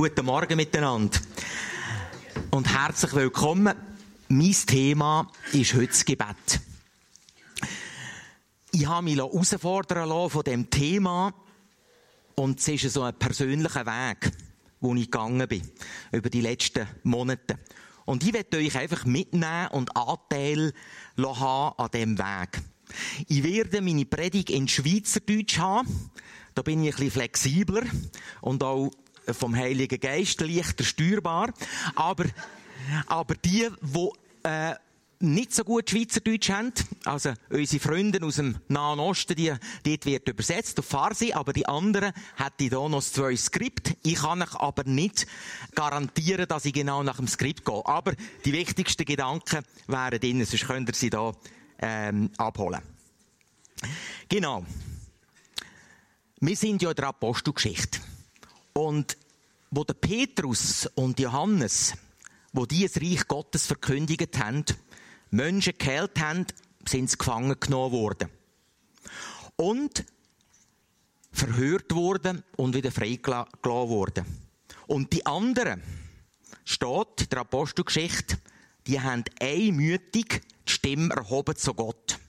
Guten Morgen miteinander. Und herzlich willkommen. Mein Thema ist heute das Gebet. Ich habe mich herausfordern lassen von diesem Thema. Und es ist so ein persönlicher Weg, wo ich gegangen bin. Über die letzten Monate. Und ich werde euch einfach mitnehmen und Anteil haben an diesem Weg. Ich werde meine Predigt in Schweizerdeutsch haben. Da bin ich ein bisschen flexibler und auch vom Heiligen Geist leichter steuerbar. Aber, aber die, die äh, nicht so gut Schweizerdeutsch haben, also unsere Freunde aus dem Nahen Osten, die, dort wird übersetzt auf Farsi, aber die anderen hätte hier noch zwei Skript. Ich kann euch aber nicht garantieren, dass ich genau nach dem Skript gehe. Aber die wichtigsten Gedanken wären drin, sonst könnt ihr sie hier ähm, abholen. Genau. Wir sind ja in der Apostelgeschichte. Und wo der Petrus und Johannes, wo die das Reich Gottes verkündigt haben, Menschen geheilt haben, sind sie gefangen genommen worden. Und verhört worden und wieder freigelassen worden. Und die anderen, steht in der Apostelgeschichte, die haben einmütig die Stimme erhoben zu Gott.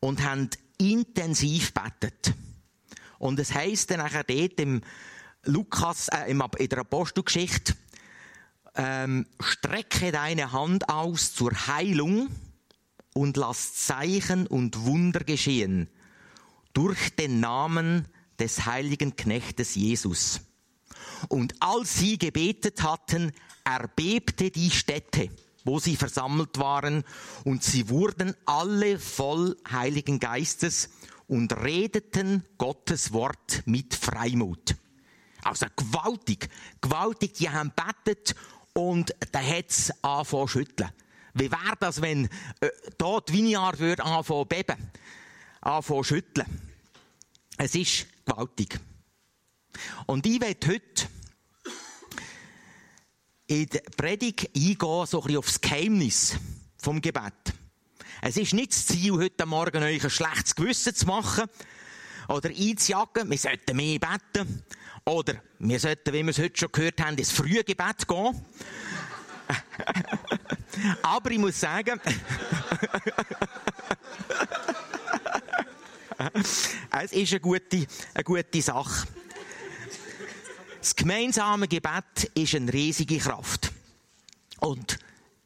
Und haben intensiv betet. Und es heisst dann nachher dort im Lukas, äh, in der Apostelgeschichte, ähm, strecke deine Hand aus zur Heilung und lass Zeichen und Wunder geschehen durch den Namen des heiligen Knechtes Jesus. Und als sie gebetet hatten, erbebte die Stätte, wo sie versammelt waren, und sie wurden alle voll Heiligen Geistes und redeten Gottes Wort mit Freimut. Also gewaltig, gewaltig, die haben betet und da hat's angefangen zu schütteln. Wie wäre das, wenn äh, da die Vineyard würde anfangen zu beben, anfangen zu schütteln? Es ist gewaltig. Und ich werde heute in der Predigt eingehen, so ein bisschen aufs Geheimnis vom Gebet. Es ist nicht das Ziel, heute Morgen euch ein schlechtes Gewissen zu machen oder einzujagen. Wir sollten mehr beten. Oder wir sollten, wie wir es heute schon gehört haben, ins frühe Gebet gehen. Aber ich muss sagen, es ist eine gute, eine gute Sache. Das gemeinsame Gebet ist eine riesige Kraft. Und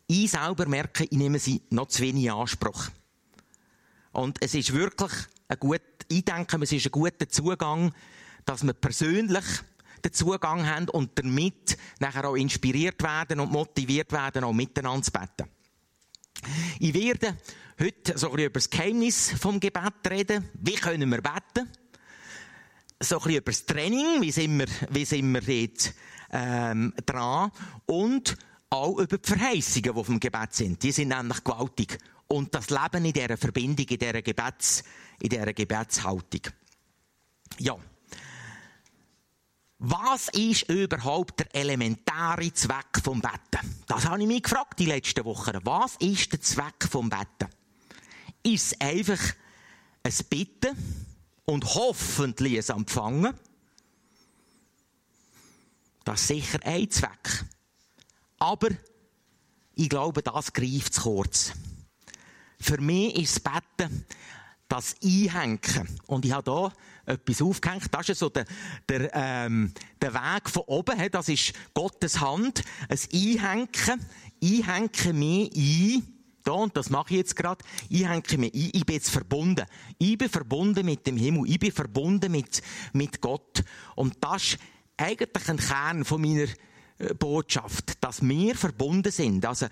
ich selber merke, ich nehme sie noch zu wenig in Anspruch. Und es ist wirklich ein gut, ich denke, es ist ein guter Zugang, dass wir persönlich den Zugang haben und damit nachher auch inspiriert werden und motiviert werden, auch miteinander zu beten. Ich werde heute so ein bisschen über das Geheimnis vom Gebet reden. Wie können wir beten? So ein bisschen über das Training. Wie sind wir, wie sind wir dort, ähm, dran? Und auch über die Verheißungen, die vom Gebet sind. Die sind nämlich gewaltig. Und das Leben in dieser Verbindung, in dieser Gebets, in dieser Gebetshaltung. Ja. Was ist überhaupt der elementare Zweck vom Betten? Das habe ich mich gefragt die letzten Wochen. Was ist der Zweck vom Betten? Ist es einfach ein Bitten und hoffentlich ein Empfangen? Das ist sicher ein Zweck. Aber ich glaube, das greift zu kurz. Für mich ist das Betten das Einhängen. Und ich habe hier etwas aufgehängt. Das ist so der, der, ähm, der Weg von oben. Das ist Gottes Hand. Ein Einhängen. Einhängen mich ein. Da, und das mache ich jetzt gerade. Ich hänge mich ein. Ich bin jetzt verbunden. Ich bin verbunden mit dem Himmel. Ich bin verbunden mit, mit Gott. Und das ist eigentlich ein Kern von meiner äh, Botschaft, dass wir verbunden sind. Also,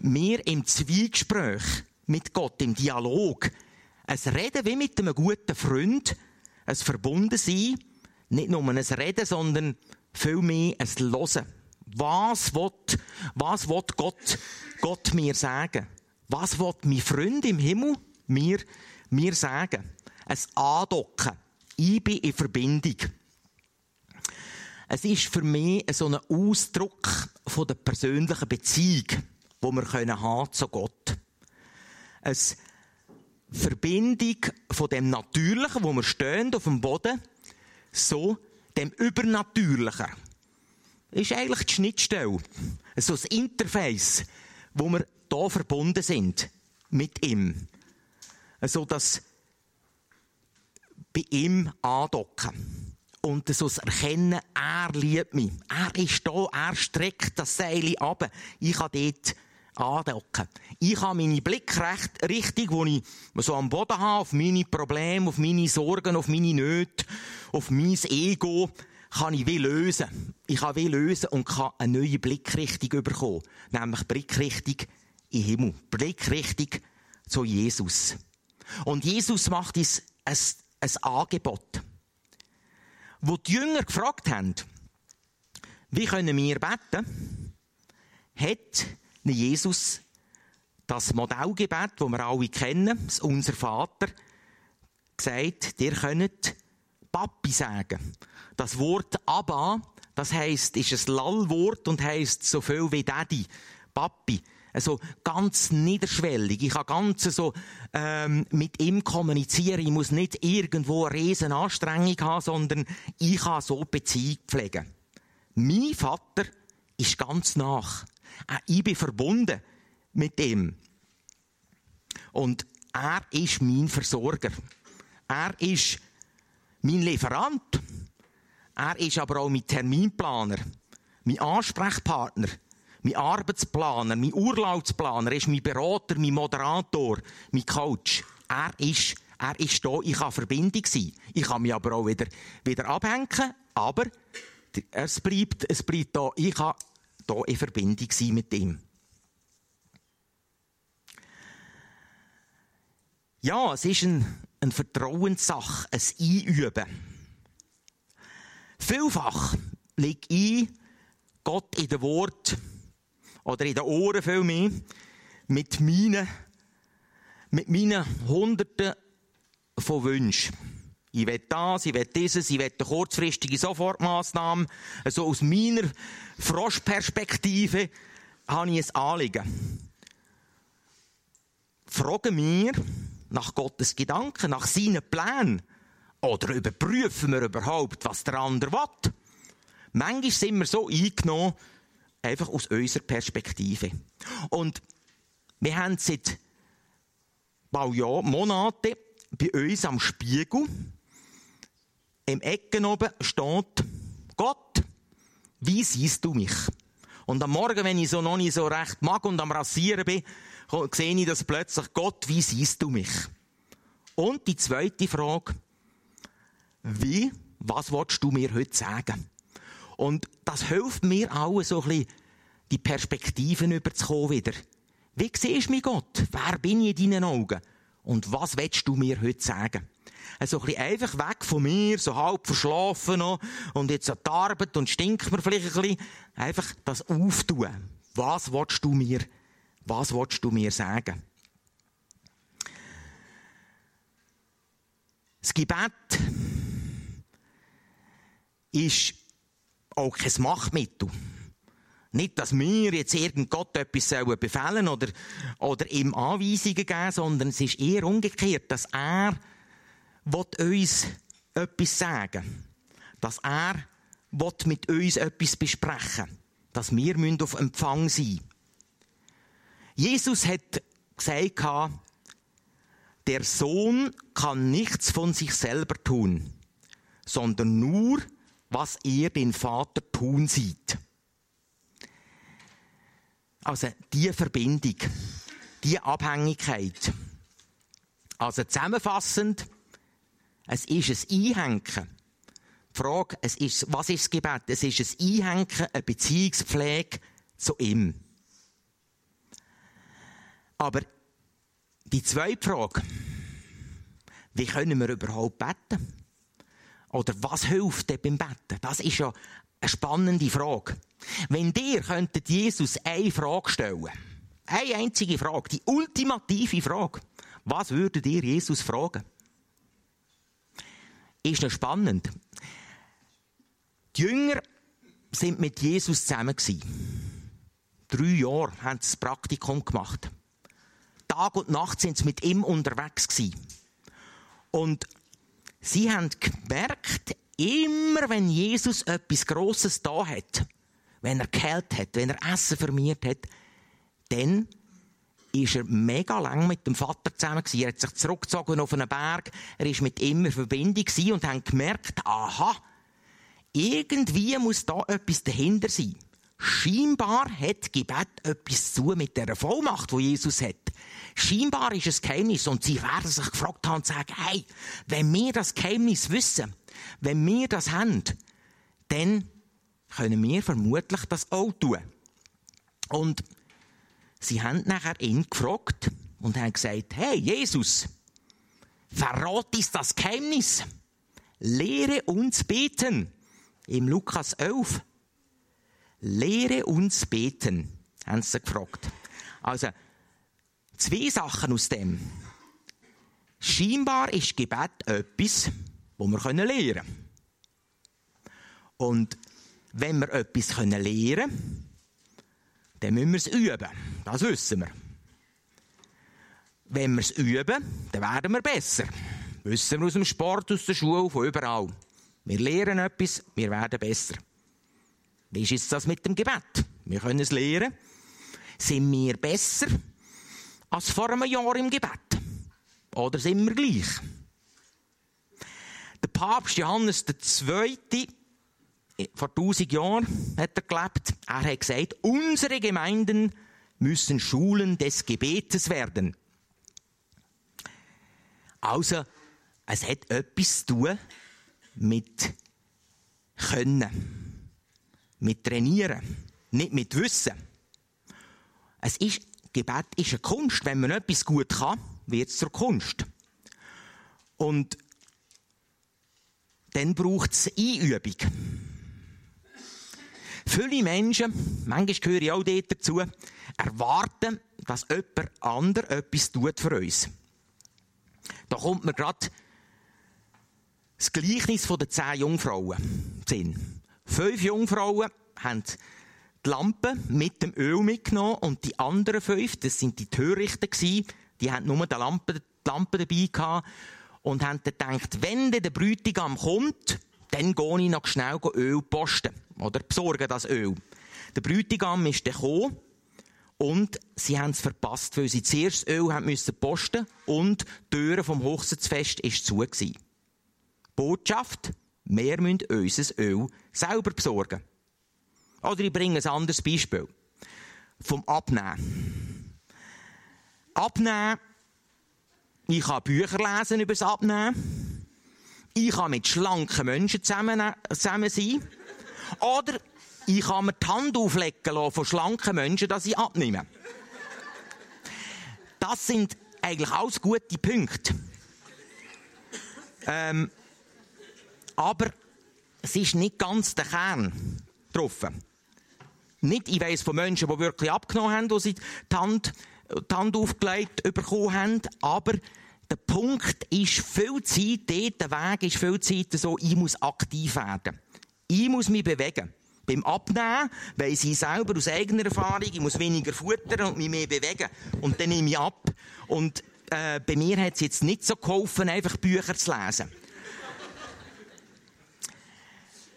wir im Zwiegespräch mit Gott, im Dialog. Es Reden wie mit einem guten Freund, ein Verbundensein, nicht nur ein Reden, sondern vielmehr ein Hören. Was will, was will Gott, Gott mir sagen? Was will mein Freund im Himmel mir, mir sagen? Ein Andocken. Ich bin in Verbindung. Es ist für mich so ein Ausdruck von der persönlichen Beziehung, die wir haben zu Gott. Eine Verbindung von dem Natürlichen, wo wir stehen auf dem Boden, so dem Übernatürlichen, ist eigentlich die Schnittstelle. So ein Interface, wo wir hier verbunden sind mit ihm. So dass bei ihm andocken. Und so das Erkennen, er liebt mich. Er ist da, er streckt das Seil ab. Ich kann dort andocken. Ich habe meine Blickrichtung, wo ich so am Boden habe, auf meine Probleme, auf meine Sorgen, auf meine Nöte, auf mein Ego, kann ich wie lösen. Ich kann wie lösen und kann eine neue Blickrichtung bekommen. Nämlich Blickrichtung in Himmel. Blickrichtung zu Jesus. Und Jesus macht uns ein, ein Angebot. Wo die Jünger gefragt haben, wie können wir beten, hat Jesus das Modellgebet, das wir alle kennen, unser Vater, gesagt, ihr könnt Papi sagen. Das Wort Abba, das heißt, ist ein Lallwort und heißt so viel wie Daddy, Papi. Also ganz niederschwellig. Ich kann ganz so ähm, mit ihm kommunizieren. Ich muss nicht irgendwo eine riesen Anstrengung haben, sondern ich kann so Beziehung pflegen. Mein Vater ist ganz nach. Äh, ich bin verbunden mit ihm. Und er ist mein Versorger. Er ist mein Lieferant. Er ist aber auch mein Terminplaner, mein Ansprechpartner, mein Arbeitsplaner, mein Urlaubsplaner, er ist mein Berater, mein Moderator, mein Coach. Er ist, er ist da, ich kann Verbindung sein. Ich kann mich aber auch wieder, wieder abhängen, aber es bleibt, es bleibt da, ich kann da in Verbindung sein mit ihm. Ja, es ist ein, eine Vertrauenssache, ein Einüben. Vielfach liegt ich Gott in den Wort oder in den Ohren viel mehr mit meinen, mit meinen Hunderten von Wünschen. Ich will das, ich will dieses, ich will eine kurzfristige Sofortmaßnahme. Also aus meiner Froschperspektive habe ich ein Anliegen. Fragen wir nach Gottes Gedanken, nach seinen Plänen. Oder überprüfen wir überhaupt, was der andere will. Manchmal sind wir so eingenommen, einfach aus unserer Perspektive. Und wir haben seit ein Monaten bei uns am Spiegel im Ecken oben steht, Gott, wie siehst du mich? Und am Morgen, wenn ich so noch nicht so recht mag und am Rasieren bin, sehe ich das plötzlich, Gott, wie siehst du mich? Und die zweite Frage, wie, was willst du mir heute sagen? Und das hilft mir auch so ein bisschen, die Perspektiven überzukommen wieder. Wie siehst du mich, Gott? Wer bin ich in deinen Augen? Und was willst du mir heute sagen? So ein einfach weg von mir, so halb verschlafen noch, und jetzt an die Arbeit und stinkt mir vielleicht ein bisschen. Einfach das auftun. Was willst du mir, was willst du mir sagen? Das Gebet ist auch kein Machtmittel. Nicht, dass wir jetzt irgend Gott etwas befehlen oder, oder ihm Anweisungen geben, sondern es ist eher umgekehrt, dass er uns etwas sagen Dass er mit uns etwas besprechen Dass wir auf Empfang sein müssen. Jesus hat gesagt, der Sohn kann nichts von sich selber tun, sondern nur, was er den Vater tun sieht. Also, die Verbindung, die Abhängigkeit. Also, zusammenfassend, es ist ein Einhängen. Die Frage, es ist, was ist das Gebet? Es ist ein Einhängen, eine Beziehungspflege zu ihm. Aber die zweite Frage, wie können wir überhaupt beten? Oder was hilft denn beim Beten? Das ist ja eine spannende Frage. Wenn dir könntet Jesus eine Frage stellen, eine einzige Frage, die ultimative Frage, was würdet ihr Jesus fragen? Ist noch spannend. Die Jünger sind mit Jesus zusammen. Drei Jahre haben sie das Praktikum gemacht. Tag und Nacht sind sie mit ihm unterwegs. Und sie haben gemerkt, immer wenn Jesus etwas Grosses da hat, wenn er geheilt hat, wenn er Essen vermehrt hat, dann ist er mega lang mit dem Vater zusammen gewesen. Er hat sich zurückgezogen auf einen Berg. Er ist mit ihm in Verbindung und hat gemerkt, aha, irgendwie muss da etwas dahinter sein. Scheinbar hat Gebet etwas zu mit der Vollmacht, die Jesus hat. Scheinbar ist es Geheimnis und sie werden sich gefragt haben und sagen, hey, wenn wir das Geheimnis wissen, wenn wir das haben, dann können wir vermutlich das auch tun. Und sie haben nachher ihn gefragt und haben gesagt, hey, Jesus, verrat uns das Geheimnis. Lehre uns beten. Im Lukas 11. Lehre uns beten, haben sie gefragt. Also, zwei Sachen aus dem. Scheinbar ist Gebet etwas, wo wir lernen können. Und wenn wir etwas lernen können, dann müssen wir es üben. Das wissen wir. Wenn wir es üben, dann werden wir besser. Wissen wir aus dem Sport, aus der Schule, von überall. Wir lernen etwas, wir werden besser. Wie ist das mit dem Gebet? Wir können es lernen. Sind wir besser als vor einem Jahr im Gebet? Oder sind wir gleich? Der Papst Johannes II vor 1000 Jahren hat er gelebt. Er hat gesagt, unsere Gemeinden müssen Schulen des Gebetes werden. Also, es hat etwas zu tun mit Können, mit Trainieren, nicht mit Wissen. Es ist, Gebet ist eine Kunst. Wenn man etwas gut kann, wird es zur Kunst. Und dann braucht es Einübung. Viele Menschen, manchmal gehöre ich auch dort dazu, erwarten, dass jemand anderes etwas tut für uns. Da kommt mir gerade das Gleichnis von den zehn Jungfrauen Sinn. Fünf Jungfrauen haben die Lampe mit dem Öl mitgenommen und die anderen fünf, das sind die Törichten die haben nur die Lampe, die Lampe dabei gehabt und haben dann gedacht, wenn der Bräutigam kommt, dann gehe ich noch schnell Öl posten. Oder besorgen das Öl. Der Bräutigam ist gekommen und sie haben es verpasst, weil sie zuerst Öl haben müssen posten und die Türe vom Hochzeitsfest ist zu gewesen. Botschaft, wir müssen unser Öl selber besorgen. Oder ich bringe ein anderes Beispiel. Vom Abnehmen. Abnehmen. Ich kann Bücher lesen über das Abnehmen. Ich kann mit schlanken Menschen zusammen, zusammen sein. Oder ich kann mir die Hand auflegen lassen von schlanken Menschen, dass ich abnehme. Das sind eigentlich alles gute Punkte. Ähm, aber es ist nicht ganz der Kern getroffen. Nicht, ich weiss von Menschen, die wirklich abgenommen haben, die sie die Hand, die Hand aufgelegt bekommen haben, aber der Punkt ist viel Zeit dort, der Weg ist viel Zeit so, ich muss aktiv werden. Ich muss mich bewegen. Beim Abnehmen weiss ich selber aus eigener Erfahrung, ich muss weniger futtern und mich mehr bewegen. Und dann nehme ich ab. Und äh, bei mir hat es jetzt nicht so geholfen, einfach Bücher zu lesen.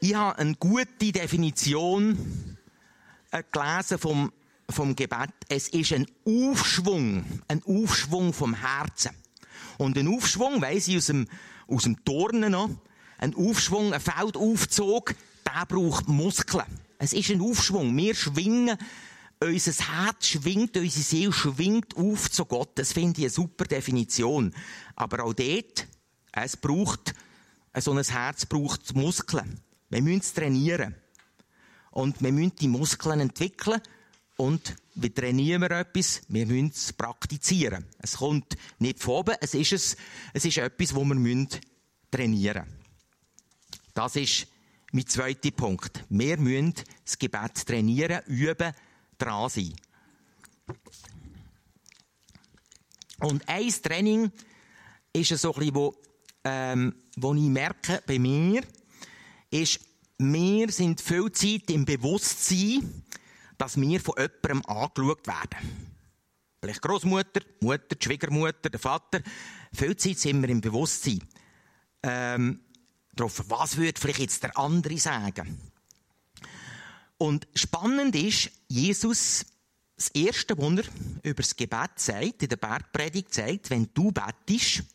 ich habe eine gute Definition äh, gelesen vom, vom Gebet. Es ist ein Aufschwung, ein Aufschwung vom Herzen. Und ein Aufschwung, weiss ich aus dem, aus dem Turnen noch, ein Aufschwung, ein Feldaufzug, der braucht Muskeln. Es ist ein Aufschwung. Wir schwingen, unser Herz schwingt, unsere Seele schwingt auf zu Gott. Das finde ich eine super Definition. Aber auch dort, es braucht, so ein Herz braucht Muskeln. Wir müssen es trainieren. Und wir müssen die Muskeln entwickeln und wie trainieren wir etwas? Wir müssen es praktizieren. Es kommt nicht von oben, es ist, es, es ist etwas, wo wir trainieren müssen. Das ist mein zweiter Punkt. Wir müssen das Gebet trainieren, üben, dran sein. Und ein Training ist so ein wo, ähm, wo ich merke bei mir, ist, wir sind viel Zeit im Bewusstsein, dass wir von jemandem angeschaut werden. Vielleicht Großmutter, Mutter, Schwiegermutter, der Vater. Viel Zeit sind wir im Bewusstsein. Ähm, darauf, was würde vielleicht jetzt der andere sagen? Und spannend ist, Jesus, das erste Wunder über das Gebet sagt, in der Bergpredigt sagt, wenn du bettest,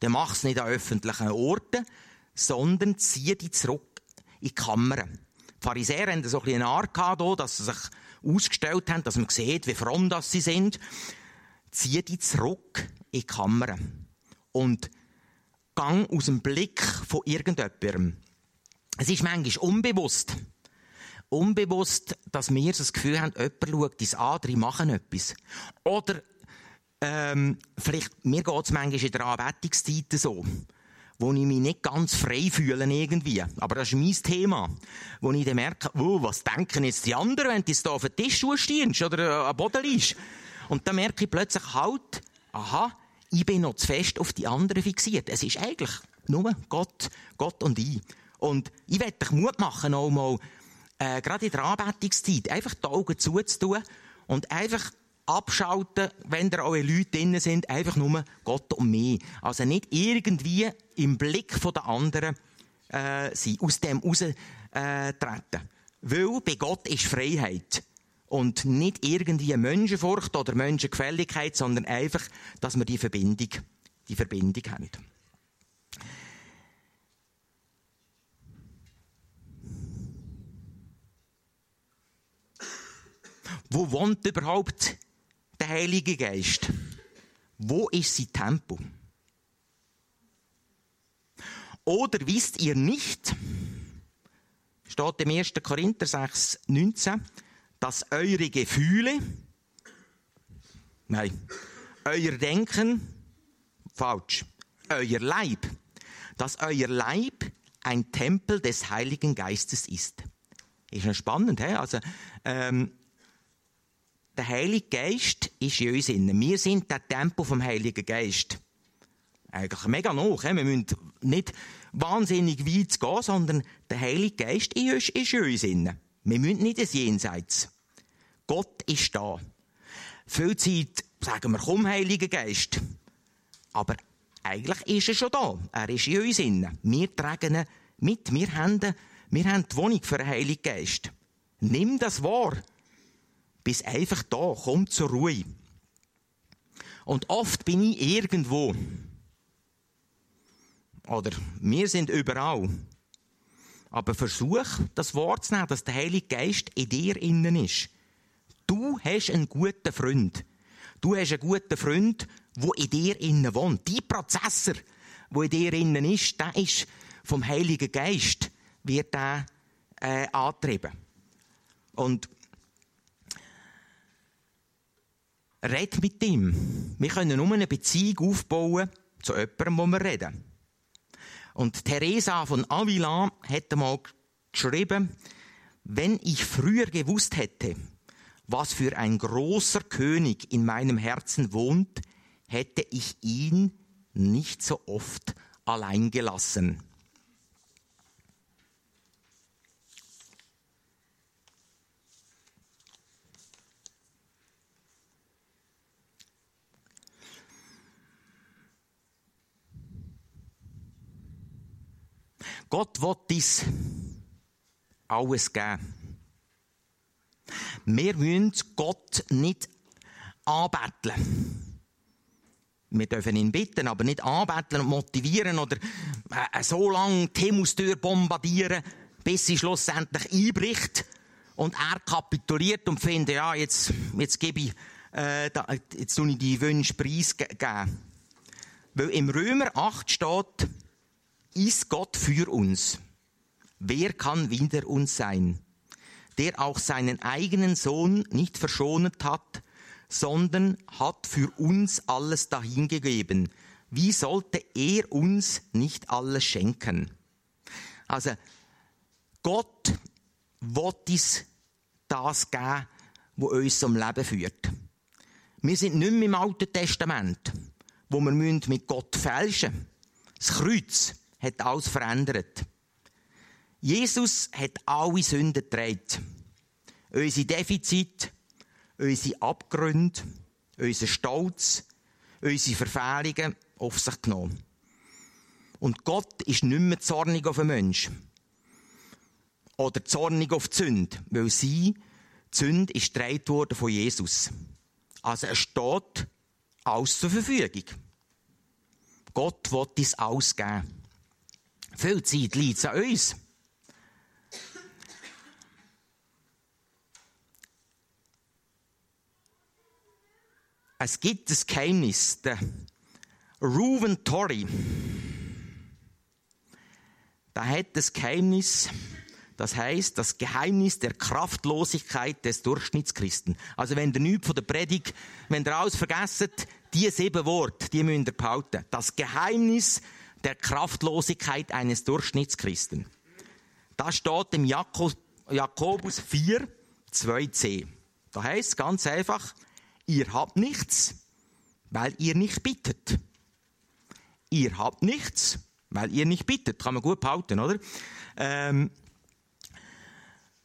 dann mach es nicht an öffentlichen Orten, sondern zieh dich zurück in die Kammer. Die Pharisäer haben so ein bisschen eine Art gehabt, dass sie sich ausgestellt haben, dass man sieht, wie fromm das sie sind. Zieh dich zurück in die Kammer. Und gang aus dem Blick von irgendjemandem. Es ist manchmal unbewusst. Unbewusst, dass wir das Gefühl haben, jemand schaut uns an, andere machen etwas. Oder, ähm, vielleicht, mir geht es manchmal in der Anbetungszeit so, wo ich mich nicht ganz frei fühle irgendwie. Aber das ist mein Thema. Wo ich dann merke, oh, was denken jetzt die anderen, wenn du da auf den Tisch stehst oder am Boden liegst. Und dann merke ich plötzlich halt, aha, ich bin noch zu fest auf die anderen fixiert. Es ist eigentlich nur Gott, Gott und ich. Und ich werde dich Mut machen, auch mal, äh, gerade in der Anbetungszeit, einfach die Augen zuzutun und einfach abschalten, wenn da alle Leute drin sind, einfach nur Gott und mich. Also nicht irgendwie im Blick der anderen äh, sein, aus dem raustreten. Äh, treten. Weil bei Gott ist Freiheit. Und nicht irgendwie Menschenfurcht oder Menschengefälligkeit, sondern einfach, dass wir die Verbindung, die Verbindung haben. Wo wohnt überhaupt der Heilige Geist? Wo ist sein Tempo? Oder wisst ihr nicht, steht im 1. Korinther 6, 19, dass eure Gefühle, nein, euer Denken, falsch, euer Leib, dass euer Leib ein Tempel des Heiligen Geistes ist. Ist ja spannend, he? Also, ähm, der Heilige Geist ist in uns innen. Wir sind der Tempel vom Heiligen Geist. Eigentlich mega noch. Wir müssen nicht wahnsinnig weit gehen, sondern der Heilige Geist ist, ist in uns innen. Wir müssen nicht ins Jenseits. Gott ist da. Viel Zeit sagen wir, komm, Heiliger Geist. Aber eigentlich ist er schon da. Er ist in uns innen. Wir tragen ihn mit. Wir haben, wir haben die Wohnung für den Heiligen Geist. Nimm das wahr. Bist einfach da. Komm zur Ruhe. Und oft bin ich irgendwo. Oder wir sind überall. Aber versuch, das Wort zu nehmen, dass der Heilige Geist in dir innen ist. Du hast einen guten Freund. Du hast einen guten Freund, der in dir innen wohnt. Die Prozessor, der in dir innen ist, der ist vom Heiligen Geist, wird der äh, angetrieben. Und red mit ihm. Wir können nur eine Beziehung aufbauen zu jemandem, wo wir reden. Und Teresa von Avila hat einmal geschrieben, wenn ich früher gewusst hätte, was für ein großer König in meinem Herzen wohnt, hätte ich ihn nicht so oft allein gelassen. Gott will uns alles geben. Wir müssen Gott nicht anbetteln. Wir dürfen ihn bitten, aber nicht anbetteln und motivieren oder äh, so lange die Himmelstür bombardieren, bis sie schlussendlich einbricht und er kapituliert und findet, ja, jetzt, jetzt gebe ich, äh, jetzt ich die Wünsche preisgeben. Weil im Römer 8 steht, ist Gott für uns. Wer kann wider uns sein? der auch seinen eigenen Sohn nicht verschont hat, sondern hat für uns alles dahingegeben. Wie sollte er uns nicht alles schenken? Also, Gott will uns das geben, was uns zum Leben führt. Wir sind nicht mehr im Alten Testament, wo wir mit Gott fälschen müssen. Das Kreuz hat alles verändert. Jesus hat alle Sünden getragen. Unsere Defizite, unsere Abgründe, unseren Stolz, unsere Verfehlungen auf sich genommen. Und Gott ist nicht mehr zornig auf einen Menschen. oder zornig auf die Sünde, weil sie, die Sünde ist gedreht worden von Jesus. Also es steht alles zur Verfügung. Gott will uns alles geben. Viel Zeit liegt an uns. Es gibt ein Geheimnis. Der Reuven Torrey, der hat das Geheimnis, das heißt das Geheimnis der Kraftlosigkeit des Durchschnittschristen. Also wenn ihr nichts von der Predigt, wenn ihr alles vergessen, die sieben Worte, die müsst ihr behalten. Das Geheimnis der Kraftlosigkeit eines Durchschnittschristen. Das steht im Jakobus 4, 2c. Da heißt ganz einfach, Ihr habt nichts, weil ihr nicht bittet. Ihr habt nichts, weil ihr nicht bittet. Kann man gut behalten, oder? Ähm.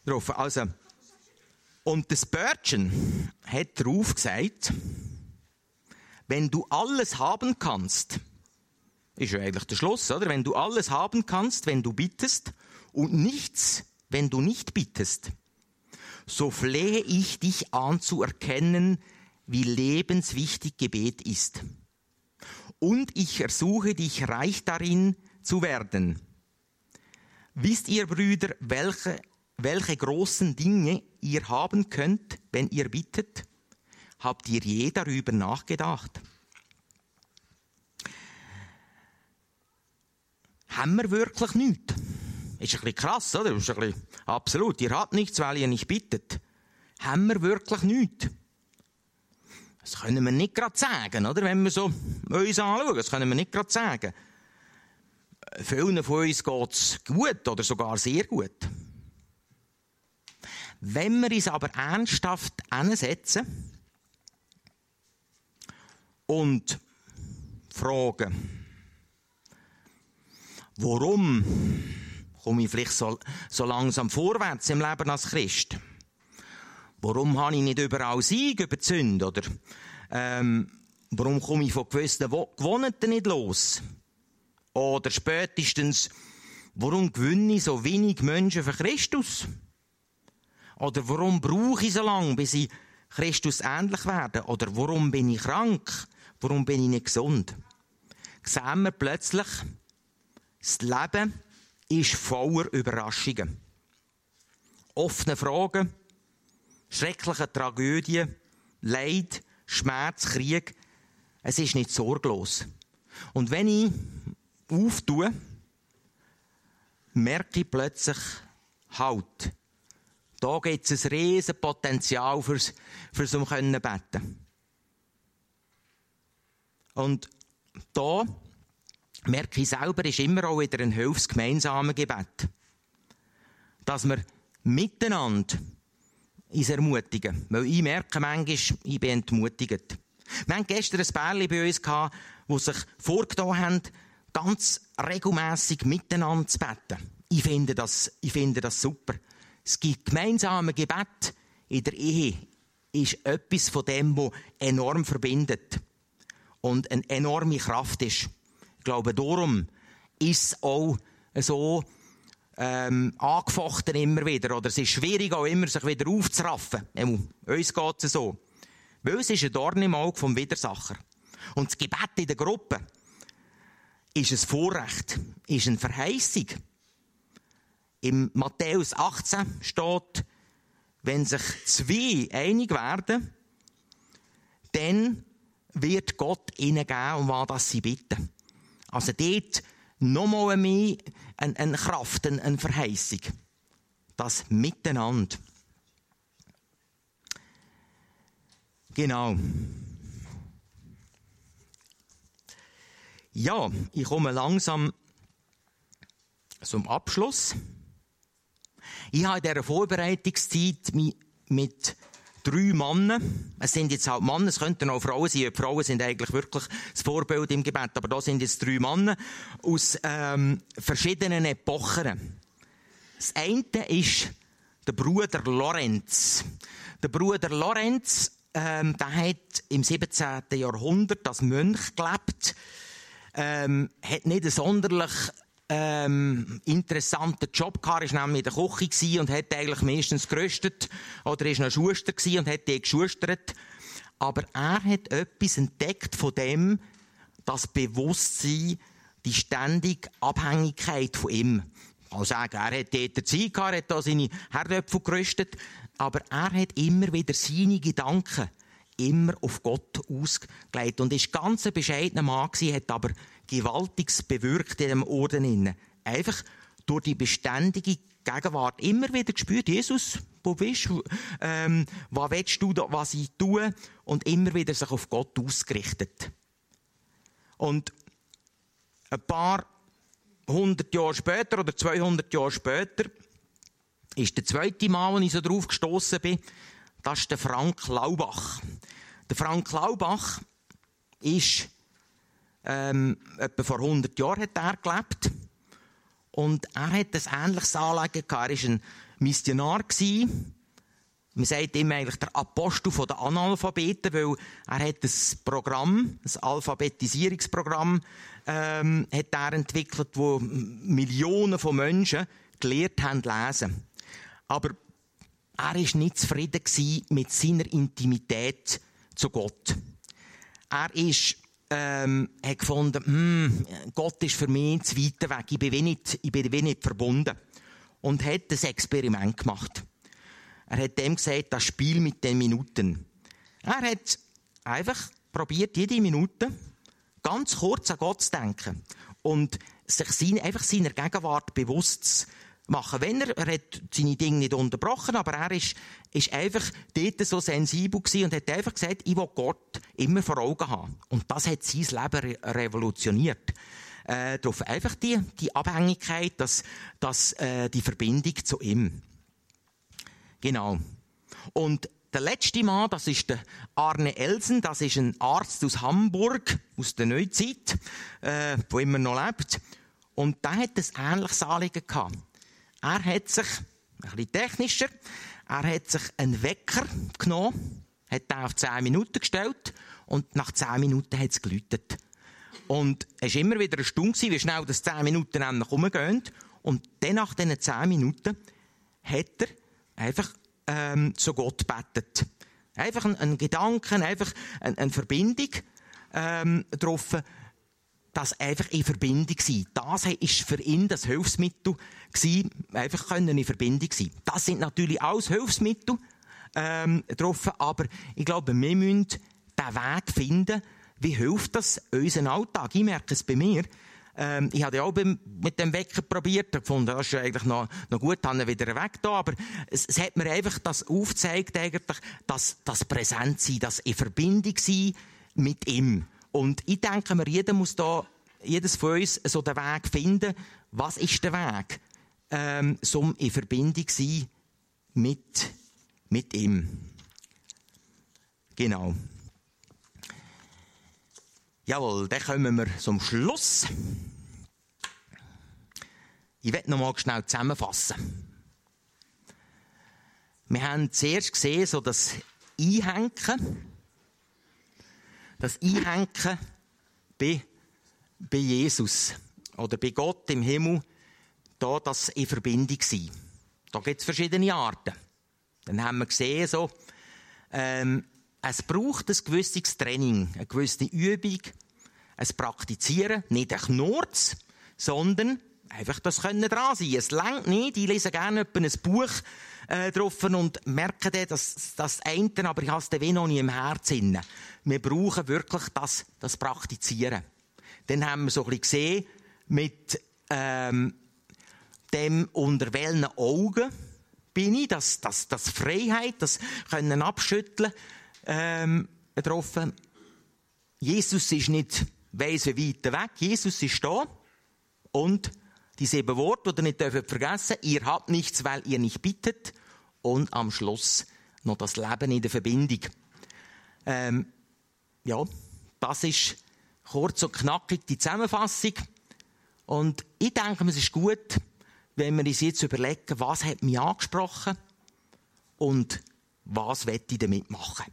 Also, und das Spurgeon hat darauf gesagt, wenn du alles haben kannst, ist ja eigentlich der Schluss, oder? Wenn du alles haben kannst, wenn du bittest, und nichts, wenn du nicht bittest, so flehe ich dich an zu erkennen, wie lebenswichtig Gebet ist. Und ich ersuche dich reich darin zu werden. Wisst ihr, Brüder, welche, welche großen Dinge ihr haben könnt, wenn ihr bittet? Habt ihr je darüber nachgedacht? Haben wir wirklich nichts? Ist ein bisschen krass, oder? Ist ein bisschen absolut. Ihr habt nichts, weil ihr nicht bittet. Haben wir wirklich nichts? Das können wir nicht gerade sagen, oder? Wenn wir so uns anschauen, das können wir nicht gerade sagen. Vielen von uns geht es gut oder sogar sehr gut. Wenn wir uns aber ernsthaft ansetzen und fragen, warum komme ich vielleicht so, so langsam vorwärts im Leben als Christ? Warum habe ich nicht überall Sieg über die Sünde? Oder ähm, warum komme ich von gewissen Gewohnheiten nicht los? Oder spätestens, warum gewinne ich so wenig Menschen für Christus? Oder warum brauche ich so lange, bis ich Christus ähnlich werde? Oder warum bin ich krank? Warum bin ich nicht gesund? Sehen wir plötzlich, das Leben ist voller Überraschungen. Offene Fragen, schreckliche Tragödien, Leid, Schmerz, Krieg. Es ist nicht sorglos. Und wenn ich auftue, merke ich plötzlich, halt, da gibt es ein riesen Potenzial fürs, fürs um können beten. Und da merke ich selber, ist immer auch wieder ein hilfsgemeinsames Gebet. Dass wir miteinander uns ermutigen. Weil ich merke manchmal, ich bin entmutigt. Wir hatten gestern ein Pärchen bei uns, gehabt, die sich vorgetan haben, ganz regelmässig miteinander zu beten. Ich finde das, ich finde das super. Es gibt gemeinsame Gebet in der Ehe. Ist etwas von dem, was enorm verbindet. Und eine enorme Kraft ist. Glaube, darum ist es auch so, ähm, angefochten immer wieder. Oder es ist schwierig auch immer, sich wieder aufzuraffen. Ähm, uns geht es so. Weil es ist ein Dorn im Auge vom Widersacher. Und das Gebet in der Gruppe ist ein Vorrecht, ist eine Verheißung. Im Matthäus 18 steht, wenn sich zwei einig werden, dann wird Gott ihnen geben, um was sie bitten. Also dort nochmal mehr eine, eine Kraft, eine, eine Verheißung. Das Miteinander. Genau. Ja, ich komme langsam zum Abschluss. Ich habe in dieser Vorbereitungszeit mit drei Männern. Es sind jetzt halt Männer, es könnten auch Frauen sein. Die Frauen sind eigentlich wirklich das Vorbild im Gebet. Aber da sind jetzt drei Männer aus ähm, verschiedenen Epochen. Das eine ist der Bruder Lorenz. Der Bruder Lorenz, ähm, der hat im 17. Jahrhundert als Mönch gelebt, ähm, hat nicht sonderlich ähm, interessanten Job gehabt. Er war nämlich in der Küche und hat eigentlich meistens geröstet. Oder er war noch Schuster und hat die geschustert. Aber er hat etwas entdeckt von dem, das Bewusstsein, die ständige Abhängigkeit von ihm. Ich kann sagen, er hat dort Zeit gehabt, er hat da seine Herdöpfel geröstet. Aber er hat immer wieder seine Gedanken immer auf Gott ausgelegt. Und ist ganz ein bescheidener Mann gewesen, hat aber Gewaltiges bewirkt in dem Orden. Einfach durch die beständige Gegenwart immer wieder gespürt, Jesus, wo bist du? Ähm, was willst du, was ich tue? Und immer wieder sich auf Gott ausgerichtet. Und ein paar hundert Jahre später oder 200 Jahre später ist der zweite Mal, als ich so drauf gestoßen bin, das ist der Frank Laubach. Der Frank Laubach ist ähm, etwa vor 100 Jahren hat er gelebt. Und er hat ein ähnliches Anliegen gehabt. Er war ein Missionar. Man sagt ihm eigentlich der Apostel der Analphabeten, weil er hat ein Programm, ein Alphabetisierungsprogramm, ähm, hat er entwickelt, wo Millionen von Menschen gelehrt haben lesen. Aber er war nicht zufrieden mit seiner Intimität zu Gott. Er ist ähm, hat gefunden, hm, Gott ist für mich zu weit weg, ich bin wenig, ich bin wenig verbunden. Und hat das Experiment gemacht. Er hat dem gesagt, das Spiel mit den Minuten. Er hat einfach probiert, jede Minute ganz kurz an Gott zu denken und sich seine, einfach seiner Gegenwart bewusst zu machen. Wenn er, er hat seine Dinge nicht unterbrochen, aber er ist, ist einfach dort so sensibel gewesen und hat einfach gesagt, ich will Gott immer vor Augen haben. Und das hat sein Leben revolutioniert. Äh, darauf einfach die, die Abhängigkeit, das, das, äh, die Verbindung zu ihm. Genau. Und der letzte Mann, das ist der Arne Elsen, das ist ein Arzt aus Hamburg, aus der Neuzeit, äh, wo immer noch lebt. Und der hat ein ähnliches Anliegen gehabt. Er hat sich, ein bisschen technischer, er hat sich einen Wecker genommen, hat den auf 10 Minuten gestellt und nach 10 Minuten hat es geläutet. Und es war immer wieder eine Stunde, wie schnell das 10 Minuten endlich umgehen. Und dann nach diesen 10 Minuten hat er einfach ähm, zu Gott betet. Einfach ein, ein Gedanken, einfach eine, eine Verbindung ähm, getroffen das einfach in Verbindung sein. Das ist für ihn das Hilfsmittel gewesen, einfach können in Verbindung sein. Das sind natürlich alles Hilfsmittel ähm, getroffen, aber ich glaube, wir müssen den Weg finden, wie hilft das unseren Alltag. Ich merke es bei mir. Ähm, ich habe ja auch mit dem Wecker probiert, gefunden, das ist eigentlich noch, noch gut, habe wieder weg da, aber es, es, hat mir einfach das aufgezeigt, eigentlich, dass das Präsentsein, das in Verbindung sein mit ihm. Und ich denke mir, jeder muss da, jedes von uns so den Weg finden. Was ist der Weg? Ähm, um in Verbindung sein mit, mit ihm. Genau. Jawohl, dann kommen wir zum Schluss. Ich werde noch mal schnell zusammenfassen. Wir haben zuerst gesehen, so das Einhängen das Einhängen bei, bei Jesus oder bei Gott im Himmel, da das in Verbindung sein. Da gibt es verschiedene Arten. Dann haben wir gesehen, so, ähm, es braucht ein gewisses Training, eine gewisse Übung, ein Praktizieren, nicht ein Knurz, sondern einfach das können dran sein. Es längt nicht. Ich lese gerne ein Buch äh, drauf und merke dann, dass das eine, aber ich habe es dann noch nie im Herzen. Wir brauchen wirklich das, das Praktizieren. Dann haben wir so ein bisschen gesehen, mit ähm, dem unter welchen Augen bin ich, das, das, das Freiheit, das können abschütteln, ähm, getroffen. Jesus ist nicht weiss wie weit weg, Jesus ist da und die sieben Worte, die ihr nicht dürft vergessen ihr habt nichts, weil ihr nicht bittet. Und am Schluss noch das Leben in der Verbindung. Ähm, ja, das ist kurz und knackig die Zusammenfassung. Und ich denke, es ist gut, wenn wir uns jetzt überlegen, was hat mich angesprochen und was werde ich damit machen.